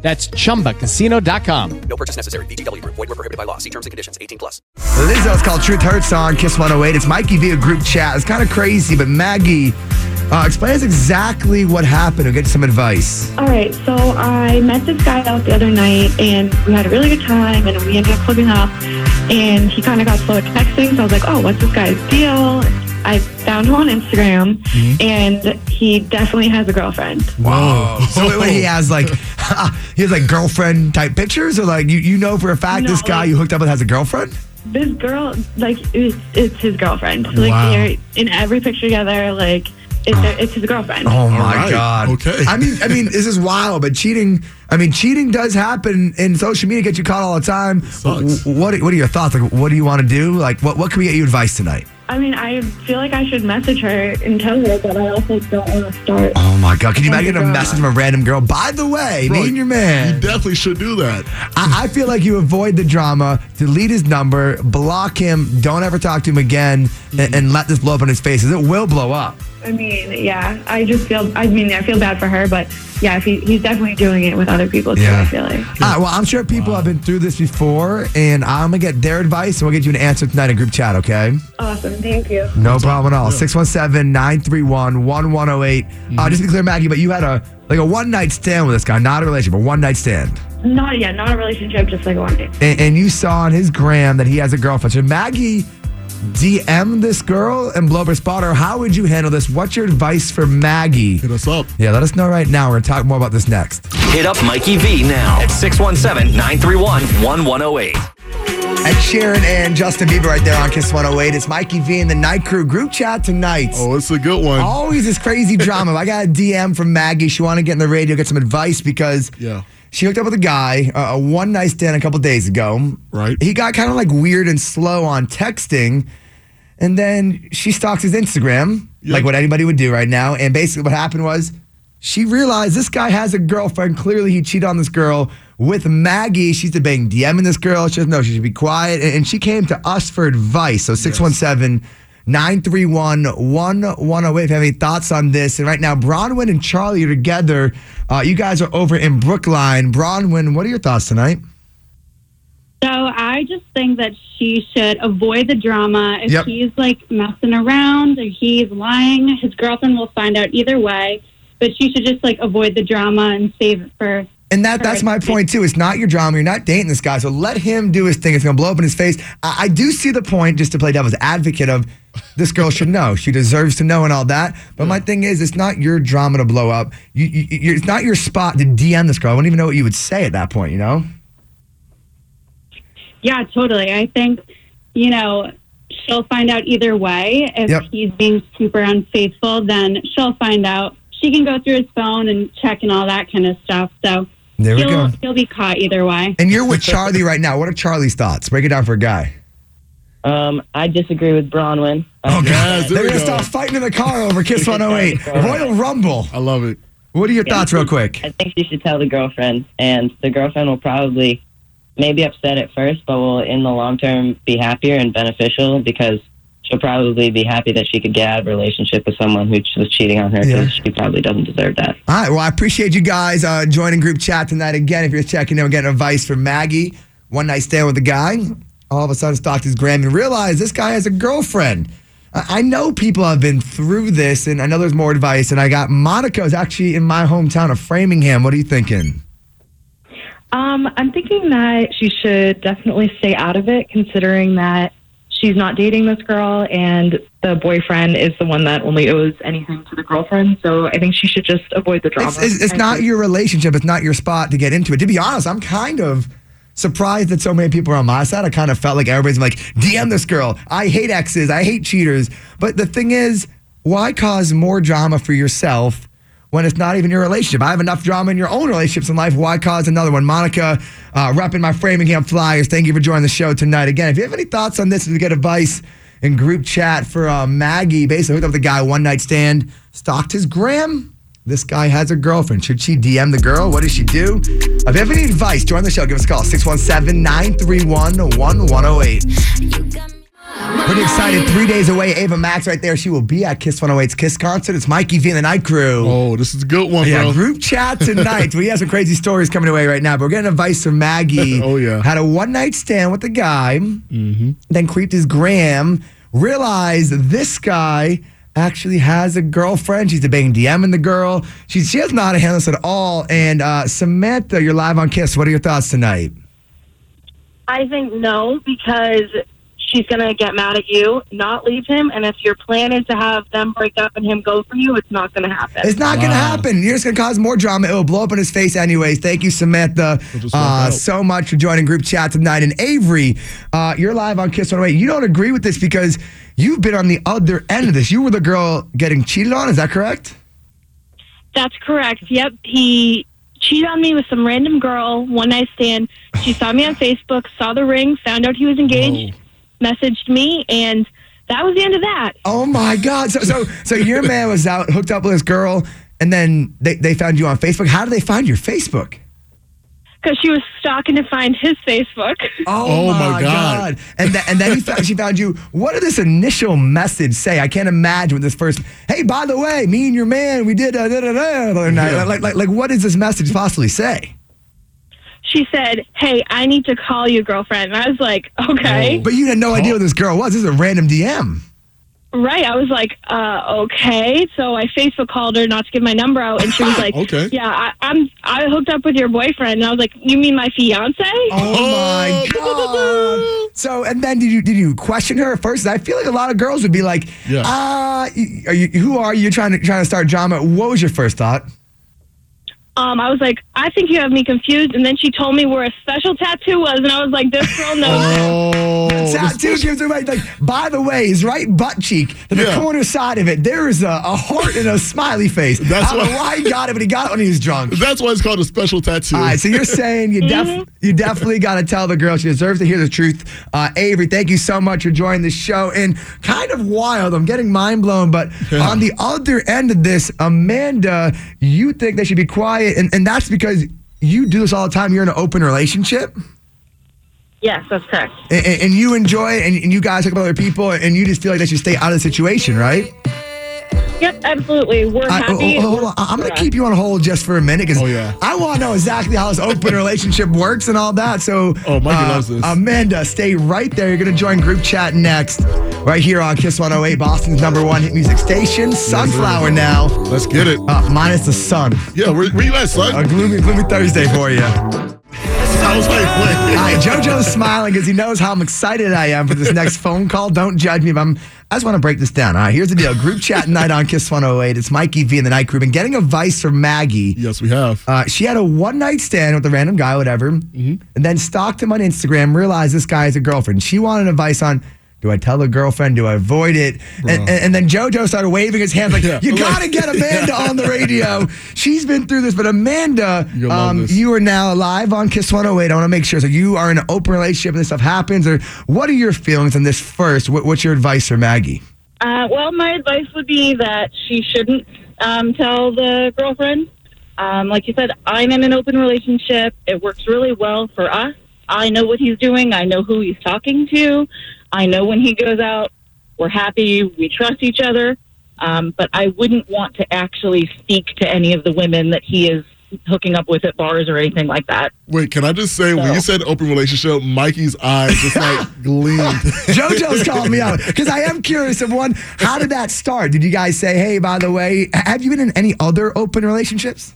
That's chumbacasino.com. No purchase necessary. VGW Group. Void were prohibited by law. See terms and conditions. 18 plus. Lizzo's called Truth Hurts on Kiss 108. It's Mikey via group chat. It's kind of crazy, but Maggie, uh, explain us exactly what happened or get some advice. All right, so I met this guy out the other night, and we had a really good time, and we ended up hooking up. And he kind of got slow at texting, so I was like, "Oh, what's this guy's deal?" I found him on Instagram, and he definitely has a girlfriend. Whoa. So wait, wait, he has like he has like girlfriend type pictures, or like you, you know for a fact this guy like- you hooked up with has a girlfriend? This girl, like, it's, it's his girlfriend. Like, Wow. they're in every picture together. Like, it's, it's his girlfriend. Oh my right. god. Okay. I mean, I mean, this is wild, but cheating. I mean, cheating does happen in social media. Get you caught all the time. Sucks. What What are your thoughts? Like, what do you want to do? Like, what What can we get you advice tonight? I mean, I feel like I should message her and tell her, but I also don't want to start. Oh my god! Can you Oh imagine a message from a random girl? By the way, me and your man. You definitely should do that. I, I feel like you avoid the drama, delete his number, block him, don't ever talk to him again, and, and let this blow up in his face. It will blow up. I mean, yeah, I just feel, I mean, I feel bad for her, but yeah, if he, he's definitely doing it with other people too, Yeah. I feel like. All right, well, I'm sure people have been through this before, and I'm gonna get their advice, and we'll get you an answer tonight in group chat. Okay? Awesome, thank you. No problem at all. 617-931-1108. Uh, just to be clear, Maggie, but you had a like a one night stand with this guy, not a relationship, a one night stand. Not yet, not a relationship, just like a one day. And, and you saw on his gram that he has a girlfriend. So Maggie DM this girl and blow up her spot, or how would you handle this? What's your advice for Maggie? Hit us up. Yeah, let us know right now. We're gonna talk more about this next. Hit up Mikey V now at 617 931 1108. Ed Sheeran and Justin Bieber right there on Kiss 108. It's Mikey V and the Night Crew group chat tonight. Oh, it's a good one. Always this crazy drama. I got a DM from Maggie. She wanted to get in the radio, get some advice because Yeah. She hooked up with a guy, uh, a one night stand a couple days ago. Right. He got kind of like weird and slow on texting. And then she stalks his Instagram, Yeah. like what anybody would do right now. And basically, what happened was she realized this guy has a girlfriend. Clearly, he cheated on this girl with Maggie. She's debating DMing this girl. She doesn't know she should be quiet. And and she came to us for advice. So 617 931 1108. If you have any thoughts on this. And right now, Bronwyn and Charlie are together. Uh, you guys are over in Brookline. Bronwyn, what are your thoughts tonight? So I just think that she should avoid the drama. If Yep. he's like messing around or he's lying, his girlfriend will find out either way. But she should just like avoid the drama and save it for. And that that's my point too. It's not your drama. You're not dating this guy. So let him do his thing. It's gonna blow up in his face. I, I do see the point, just to play devil's advocate of this girl should know. She deserves to know and all that. But my thing is, it's not your drama to blow up. You, you, you- it's not your spot to DM this girl. I wouldn't even know what you would say at that point. You know? Yeah, totally. I think you know she'll find out either way. If Yep. he's being super unfaithful, then she'll find out. She can go through his phone and check and all that kind of stuff. So There we he'll go. he'll be caught either way. And you're with Charlie right now. What are Charlie's thoughts? Break it down for a guy. Um, I disagree with Bronwyn. Oh, Yes, there They're gonna go. start fighting in the car over Kiss 108. Royal Rumble. I love it. What are your thoughts, real quick? I think she should tell the girlfriend, and the girlfriend will probably maybe upset at first, but will in the long term be happier and beneficial because she'll probably be happy that she could get out of a relationship with someone who was cheating on her because Yeah. she probably doesn't deserve that. All right. Well, I appreciate you guys uh, joining group chat tonight. Again, if you're checking in, we're getting advice from Maggie. One night stand with a guy. All of a sudden, stalked his gram and realized this guy has a girlfriend. I know people have been through this, and I know there's more advice. And I got Monica is actually in my hometown of Framingham. What are you thinking? Um, I'm thinking that she should definitely stay out of it, considering that she's not dating this girl and the boyfriend is the one that only owes anything to the girlfriend. So I think she should just avoid the drama. It's, it's, it's not your relationship. It's not your spot to get into it. To be honest, I'm kind of surprised that so many people are on my side. I kind of felt like everybody's like, DM this girl. I hate exes. I hate cheaters. But the thing is, why cause more drama for yourself when it's not even your relationship. I have enough drama in your own relationships in life. Why cause another one? Monica, uh, repping my Framingham Flyers. Thank you for joining the show tonight. Again, if you have any thoughts on this, if you get advice in group chat for uh, Maggie, basically hooked up with the guy one night stand, stalked his gram. This guy has a girlfriend. Should she DM the girl? What does she do? If you have any advice, join the show. Give us a call 617 931 1108. Pretty excited. Three days away. Ava Max right there. She will be at Kiss 108's Kiss concert. It's Mikey V and the Night Crew. Oh, this is a good one, Yeah, bro. group chat tonight. we have some crazy stories coming away right now, but we're getting advice from Maggie. Oh, yeah. Had a one night stand with a guy, mm-hmm. then creeped his gram, realized this guy actually has a girlfriend. She's debating DMing the girl. She, she doesn't know how to handle this at all. And uh, Samantha, you're live on Kiss. What are your thoughts tonight? I think no, because she's going to get mad at you, not leave him. And if your plan is to have them break up and him go for you, it's not going to happen. It's not going to happen. You're just going to cause more drama. It will blow up in his face anyways. Thank you, Samantha, We'll just walk uh, so much for joining group chat tonight. And Avery, uh, you're live on Kiss 108. You don't agree with this because you've been on the other end of this. You were the girl getting cheated on. Is that correct? That's correct. Yep. He cheated on me with some random girl, one night stand. She saw me on Facebook, saw the ring, found out he was engaged, messaged me, and that was the end of that. Oh my God. So, so, so your man was out hooked up with this girl, and then they, they found you on Facebook. How did they find your Facebook? Because she was stalking to find his Facebook. Oh, Oh, my God. And th- and then he found, she found you. What did this initial message say? I can't imagine what this first. Hey, by the way, me and your man, we did uh, da, da, da, the other night. Yeah. Like, like, like, what does this message possibly say? She said, Hey, I need to call you, girlfriend. And I was like, Okay. But you had no idea who this girl was. This is a random DM. Right. I was like, uh, okay. So I Facebook called her not to give my number out, and she was like, Okay. Yeah, I, I'm. I hooked up with your boyfriend, and I was like, You mean my fiance? Oh my god! So, and then did you did you question her at first? I feel like a lot of girls would be like, Yeah. "Ah, are you? Who are you? Trying to trying to start drama?" What was your first thought? Um, I was like, I think you have me confused. And then she told me where a special tattoo was, and I was like, This girl knows. Oh, this- Tattoo gives away. Like, by the way, his right butt cheek, to the Yeah. corner side of it, there is a, a heart and a smiley face. That's I don't know why- why he got it, but he got it when he was drunk. that's why it's called a special tattoo. All right, so you're saying you def- you definitely got to tell the girl she deserves to hear the truth. Uh, Avery, thank you so much for joining the show. And kind of wild, I'm getting mind blown, but Yeah. on the other end of this, Amanda, you think they should be quiet, and, and that's because you do this all the time. You're in an open relationship, Yes, that's correct. and, and- you enjoy it, and, and you guys talk about other people, and you just feel like they should stay out of the situation, right? Yep, absolutely. We're I, oh, happy. oh, hold on. I- I'm going to keep you on hold just for a minute because Oh, yeah. I want to know exactly how this open relationship works and all that. So, Oh, Mikey loves this. Amanda, stay right there. You're going to join group chat next, right here on Kiss 108, Boston's number one hit music station. Sunflower now, Let's get it. uh, minus the sun. Yeah, where, where you at, son? A gloomy, gloomy Thursday for you. I was like, wait. All right, JoJo's smiling because he knows how I'm excited I am for this next phone call. Don't judge me, but I'm, I just want to break this down. All right, here's the deal. Group chat night on Kiss 108. It's Mikey V and the Night Crew. Been getting advice from Maggie. Yes, we have. Uh, she had a one night stand with a random guy, whatever, and then stalked him on Instagram, realized this guy has a girlfriend. She wanted advice on do I tell the girlfriend? Do I avoid it? And, and, and then JoJo started waving his hands like, Yeah. you got to get Amanda on the radio. She's been through this. But Amanda, You'll um, you are now live on Kiss 108. I want to make sure. So you are in an open relationship and this stuff happens. Or what are your feelings on this first? What, what's your advice for Maggie? Uh, well, my advice would be that she shouldn't um, tell the girlfriend. Um, like you said, I'm in an open relationship. It works really well for us. I know what he's doing. I know who he's talking to. I know when he goes out. We're happy. We trust each other. Um, but I wouldn't want to actually speak to any of the women that he is hooking up with at bars or anything like that. Wait, can I just say, when you said open relationship, Mikey's eyes just like gleamed. JoJo's calling me out because I am curious of one. How did that start? Did you guys say, hey, by the way, have you been in any other open relationships?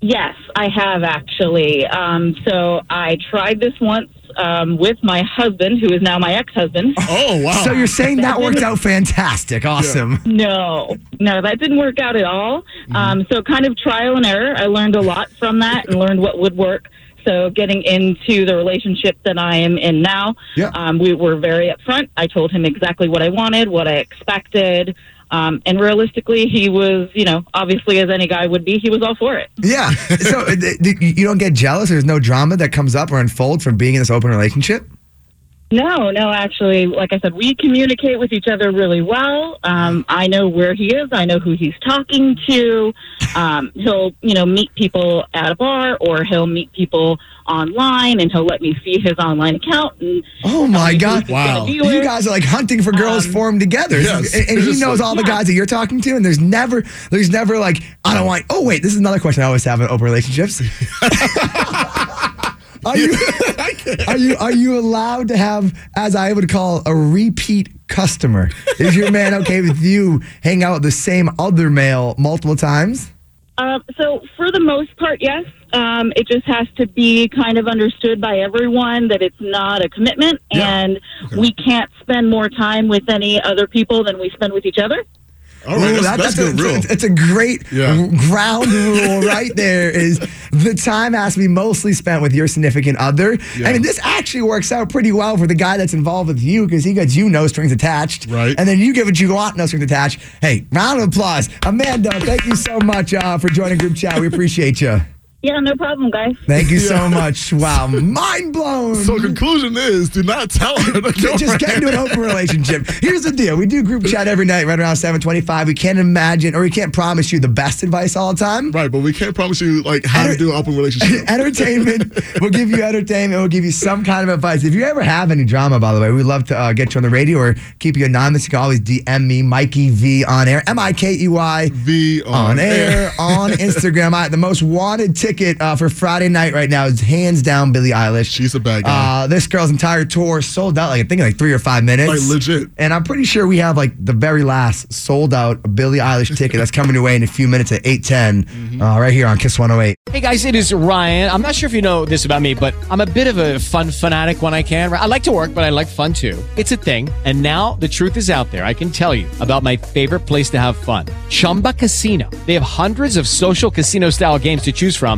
Yes, I have actually. Um, so I tried this once um, with my husband, who is now my ex-husband. Oh, wow. So you're saying that worked out fantastic. Awesome. No, no, that didn't work out at all. Um, so kind of trial and error. I learned a lot from that and learned what would work. So getting into the relationship that I am in now, Yeah. um, we were very upfront. I told him exactly what I wanted, what I expected. Um, and realistically, he was, you know, obviously as any guy would be, he was all for it. Yeah. So uh, th- th- you don't get jealous? There's no drama that comes up or unfolds from being in this open relationship? No, no, actually, like I said, we communicate with each other really well. Um, I know where he is. I know who he's talking to. Um, he'll, you know, meet people at a bar or he'll meet people online and he'll let me see his online account. And Oh my God! Wow. You guys are like hunting for girls Um, for him together, Yes, and, and he seriously. knows all the guys that you're talking to. And there's never, there's never like, I don't want. Oh wait, this is another question I always have in open relationships. are you, are you, are you allowed to have, as I would call, a repeat customer? Is your man okay with you hang out with the same other male multiple times? Um, so for the most part, yes. Um, it just has to be kind of understood by everyone that it's not a commitment, Yeah. and we can't spend more time with any other people than we spend with each other. All right, Ooh, that's, that- that's, that's good a, rule. It's, it's a great Yeah. ground rule right there. Is the time has to be mostly spent with your significant other. Yeah. I mean, this actually works out pretty well for the guy that's involved with you because he gets you no strings attached, Right. And then you give what you want, no strings attached. Hey, round of applause, Amanda. Thank you so much uh, for joining group chat. We appreciate you. Yeah, no problem, guys. Thank you so much. Wow, mind blown. so conclusion is, do not tell her to go just get into an open relationship. Here's the deal: we do group chat every night, right around seven twenty-five. We can't imagine, or we can't promise you the best advice all the time. Right, but we can't promise you like how to do an open relationship. entertainment. we'll give you entertainment. We'll give you some kind of advice. If you ever have any drama, by the way, we'd love to uh, get you on the radio or keep you anonymous. You can always DM me, Mikey V on air, M I K E Y V on air on Instagram. I, the most wanted ticket uh, for Friday night right now is hands down Billie Eilish. She's a bad guy. Uh, this girl's entire tour sold out, like I think in like three or five minutes. Like, legit. And I'm pretty sure we have like the very last sold out Billie Eilish ticket that's coming your way in a few minutes at 810 Mm-hmm. uh, right here on Kiss 108. Hey guys, it is Ryan. I'm not sure if you know this about me, but I'm a bit of a fun fanatic when I can. I like to work, but I like fun too. It's a thing. And now the truth is out there. I can tell you about my favorite place to have fun Chumba Casino. They have hundreds of social casino style games to choose from,